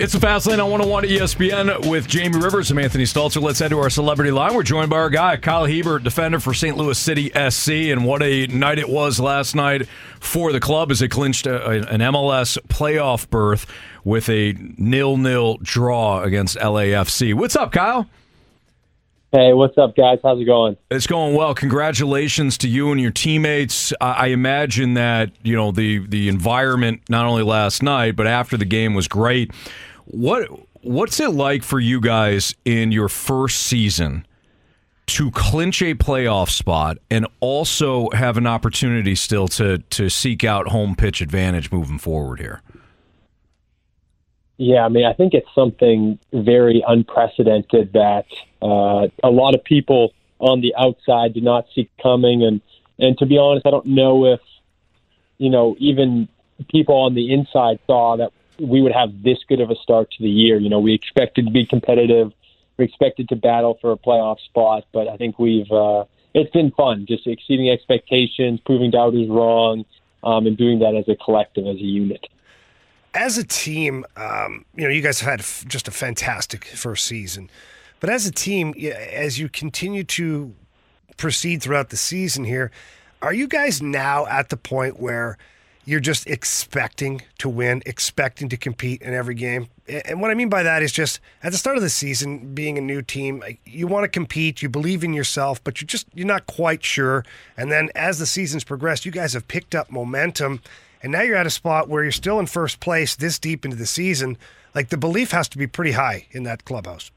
It's the Fast Lane on 101 ESPN with Jamie Rivers. and Anthony Stalter. Let's head to our celebrity line. We're joined by our guy, Kyle Hiebert, defender for St. Louis City SC. And what a night it was last night for the club as they clinched a, an MLS playoff berth with a nil-nil draw against LAFC. What's up, Kyle? Hey, what's up, guys? How's it going? It's going well. Congratulations to you and your teammates. I imagine that you know the the environment not only last night but after the game was great. What what's it like for you guys in your first season to clinch a playoff spot and also have an opportunity still to to seek out home pitch advantage moving forward here? Yeah, I mean, I think it's something very unprecedented that uh, a lot of people on the outside do not see coming, and and to be honest, I don't know if you know even people on the inside saw that we would have this good of a start to the year. You know, we expected to be competitive, we expected to battle for a playoff spot, but I think we've uh, it's been fun, just exceeding expectations, proving doubters wrong, um, and doing that as a collective, as a unit. As a team, um, you know, you guys have had just a fantastic first season, but as a team, as you continue to proceed throughout the season here, are you guys now at the point where you're just expecting to win, expecting to compete in every game. And what I mean by that is just at the start of the season, being a new team, you want to compete, you believe in yourself, but you're just you're not quite sure. And then as the season's progressed, you guys have picked up momentum, and now you're at a spot where you're still in first place this deep into the season. Like the belief has to be pretty high in that clubhouse.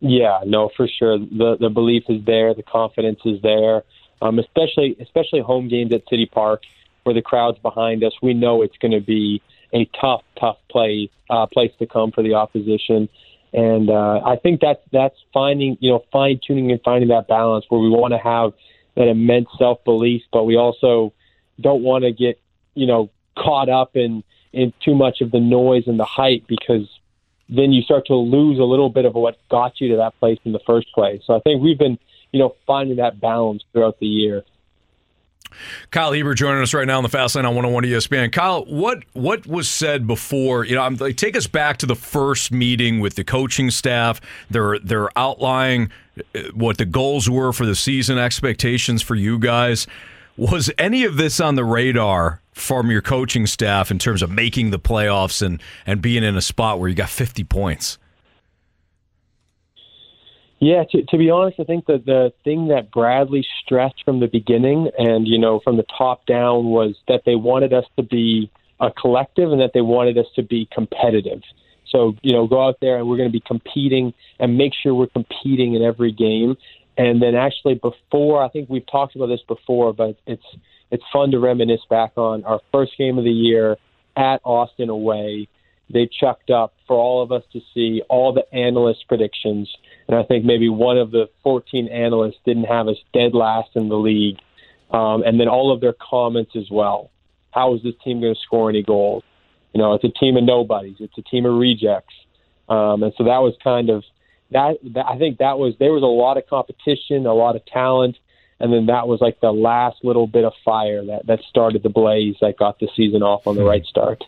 Yeah, no, for sure. The the belief is there, the confidence is there. Um, especially especially home games at City Park where the crowd's behind us, we know it's going to be a tough, tough play uh, place to come for the opposition. And uh, I think that's that's finding you know fine tuning and finding that balance where we want to have that immense self belief, but we also don't want to get you know caught up in in too much of the noise and the hype because then you start to lose a little bit of what got you to that place in the first place. So I think we've been you know finding that balance throughout the year. Kyle Hiebert joining us right now on the Fast Lane on 101 ESPN. Kyle, what what was said before? You know, I'm like take us back to the first meeting with the coaching staff. They're they're outlining uh, what the goals were for the season, expectations for you guys. Was any of this on the radar from your coaching staff in terms of making the playoffs and and being in a spot where you got 50 points? Yeah, to, to be honest, I think that the thing that Bradley stressed from the beginning and, you know, from the top down was that they wanted us to be a collective and that they wanted us to be competitive. So, you know, go out there and we're going to be competing and make sure we're competing in every game. And then actually before, I think we've talked about this before, but it's it's fun to reminisce back on our first game of the year at Austin away. They chucked up for all of us to see all the analyst predictions and I think maybe one of the 14 analysts didn't have us dead last in the league. Um, and then all of their comments as well. How is this team going to score any goals? You know, it's a team of nobodies. It's a team of rejects. Um, and so that was kind of that, that. I think that was there was a lot of competition, a lot of talent, and then that was like the last little bit of fire that that started the blaze that got the season off on the right start.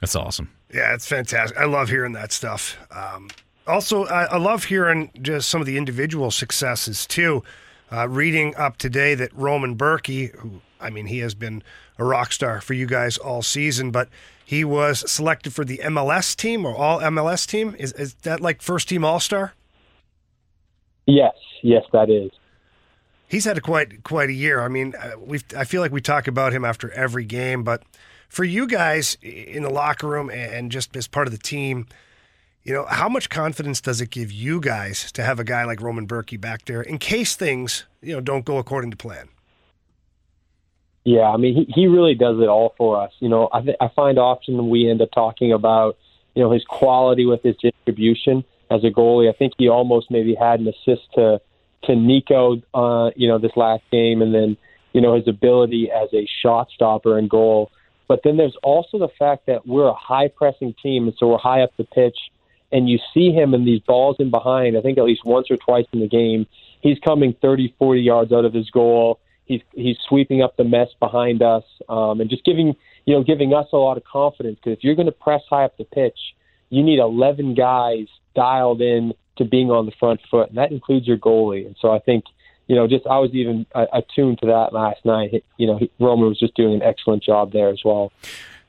That's awesome. Yeah, it's fantastic. I love hearing that stuff. Um, also, I, I, love hearing just some of the individual successes too. Uh, reading up today that Roman Bürki, who I mean, he has been a rock star for you guys all season, but he was selected for the MLS team or all MLS team. Is, is that like first team All Star? Yes, yes, that is. He's had a quite quite a year. I mean, uh, we I feel like we talk about him after every game, but for you guys in the locker room and just as part of the team, you know, how much confidence does it give you guys to have a guy like Roman Bürki back there in case things, you know, don't go according to plan? Yeah, I mean, he, he really does it all for us. You know, I, th- I find often we end up talking about, you know his quality with his distribution as a goalie. I think he almost maybe had an assist to to Nico, uh, you know, this last game, and then you know his ability as a shot stopper and goal. But then there's also the fact that we're a high pressing team, and so we're high up the pitch. And you see him in these balls in behind. I think at least once or twice in the game, he's coming 30, 40 yards out of his goal. He's he's sweeping up the mess behind us, um, and just giving you know giving us a lot of confidence. Because if you're going to press high up the pitch, you need 11 guys dialed in to being on the front foot, and that includes your goalie. And so I think, you know, just I was even uh, attuned to that last night. You know, Roman was just doing an excellent job there as well.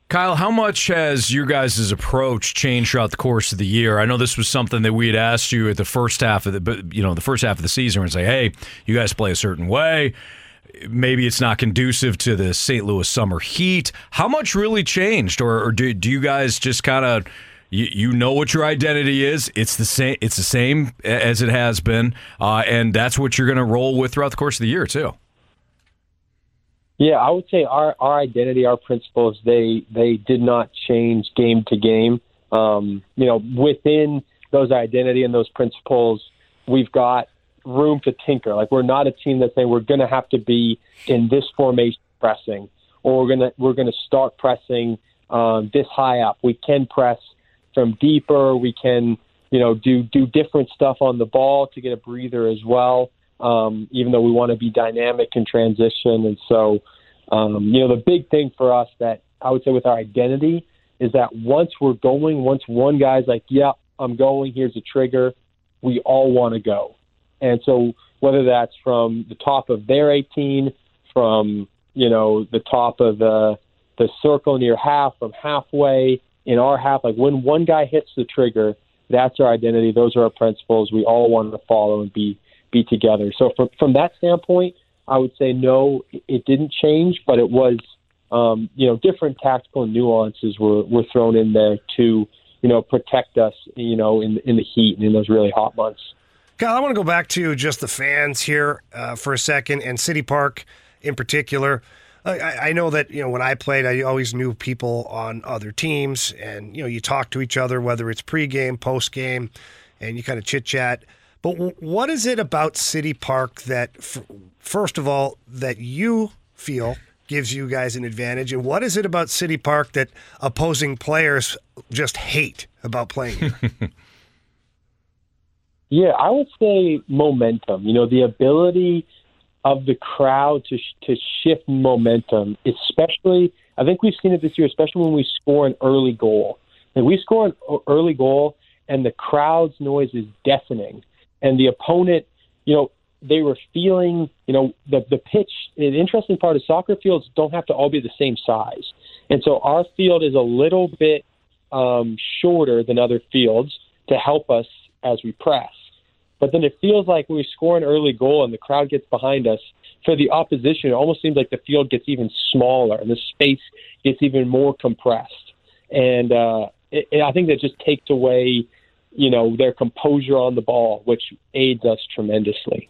Kyle, how much has your guys' approach changed throughout the course of the year? I know this was something that we had asked you at the first half of the, you know, the first half of the season, and say, "Hey, you guys play a certain way." Maybe it's not conducive to the St. Louis summer heat. How much really changed, or, or do, do you guys just kind of you, you know what your identity is. It's the same. It's the same as it has been, uh, and that's what you're going to roll with throughout the course of the year too. Yeah, I would say our our identity, our principles, they they did not change game to game. Um, you know, within those identity and those principles, we've got room to tinker. Like we're not a team that say we're going to have to be in this formation pressing, or we're gonna we're gonna start pressing um, this high up. We can press from deeper. We can, you know, do do different stuff on the ball to get a breather as well. Um, even though we want to be dynamic in transition, and so, um, you know, the big thing for us that I would say with our identity is that once we're going, once one guy's like, "Yeah, I'm going. Here's a trigger," we all want to go. And so, whether that's from the top of their 18, from you know the top of the the circle near half, from halfway, in our half, like when one guy hits the trigger, that's our identity. Those are our principles. We all want to follow and be be together. So from from that standpoint, I would say no, it didn't change, but it was um, you know different tactical nuances were were thrown in there to you know protect us you know in in the heat and in those really hot months. Kyle, I want to go back to just the fans here uh, for a second and City Park in particular. I, I know that you know when I played, I always knew people on other teams, and you know you talk to each other whether it's pregame, postgame, and you kind of chit chat. But w- what is it about City Park that, f- first of all, that you feel gives you guys an advantage, and what is it about City Park that opposing players just hate about playing? yeah, I would say momentum. You know, the ability of the crowd to to shift momentum, especially. I think we've seen it this year, especially when we score an early goal. And we score an early goal, and the crowd's noise is deafening, and the opponent, you know, they were feeling, you know, the the pitch. The interesting part is soccer fields don't have to all be the same size, and so our field is a little bit um, shorter than other fields to help us as we press. But then it feels like when we score an early goal and the crowd gets behind us, for the opposition, it almost seems like the field gets even smaller and the space gets even more compressed. And uh, it, it, I think that just takes away, you know, their composure on the ball, which aids us tremendously.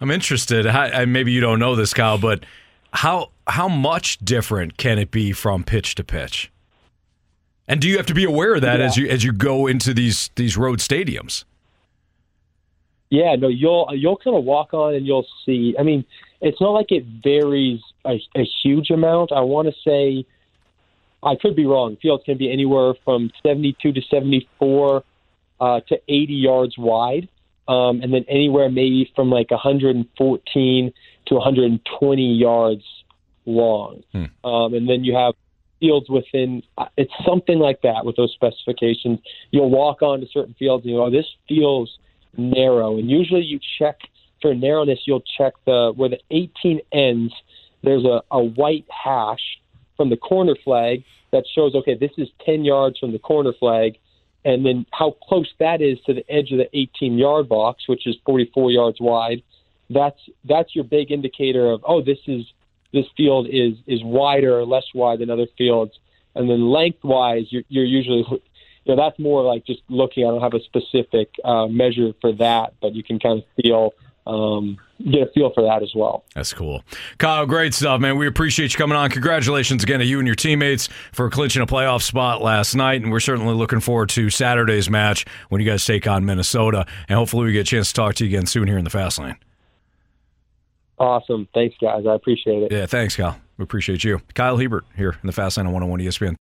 I'm interested. maybe you don't know this, Kyle, but how how much different can it be from pitch to pitch? And do you have to be aware of that yeah. as you as you go into these these road stadiums? Yeah, no, you'll you'll kind of walk on and you'll see. I mean, it's not like it varies a, a huge amount. I want to say, I could be wrong. Fields can be anywhere from 72 to 74 uh, to 80 yards wide, um, and then anywhere maybe from like 114 to 120 yards long. Hmm. Um, and then you have fields within uh, it's something like that with those specifications. You'll walk onto certain fields and you go, oh, this feels narrow. And usually you check for narrowness, you'll check the where the 18 ends. There's a, a white hash from the corner flag that shows okay, this is 10 yards from the corner flag, and then how close that is to the edge of the 18 yard box, which is 44 yards wide. That's that's your big indicator of oh, this is this field is is wider or less wide than other fields. And then lengthwise, you're, you're usually you know, that's more like just looking. I don't have a specific uh, measure for that, but you can kind of feel um, get a feel for that as well. That's cool. Kyle, great stuff, man. We appreciate you coming on. Congratulations again to you and your teammates for clinching a playoff spot last night. And we're certainly looking forward to Saturday's match when you guys take on Minnesota. And hopefully we get a chance to talk to you again soon here in the Fast Lane. Awesome. Thanks, guys. I appreciate it. Yeah, thanks, Kyle. We appreciate you. Kyle Hiebert here in the Fast Lane on 101 ESPN.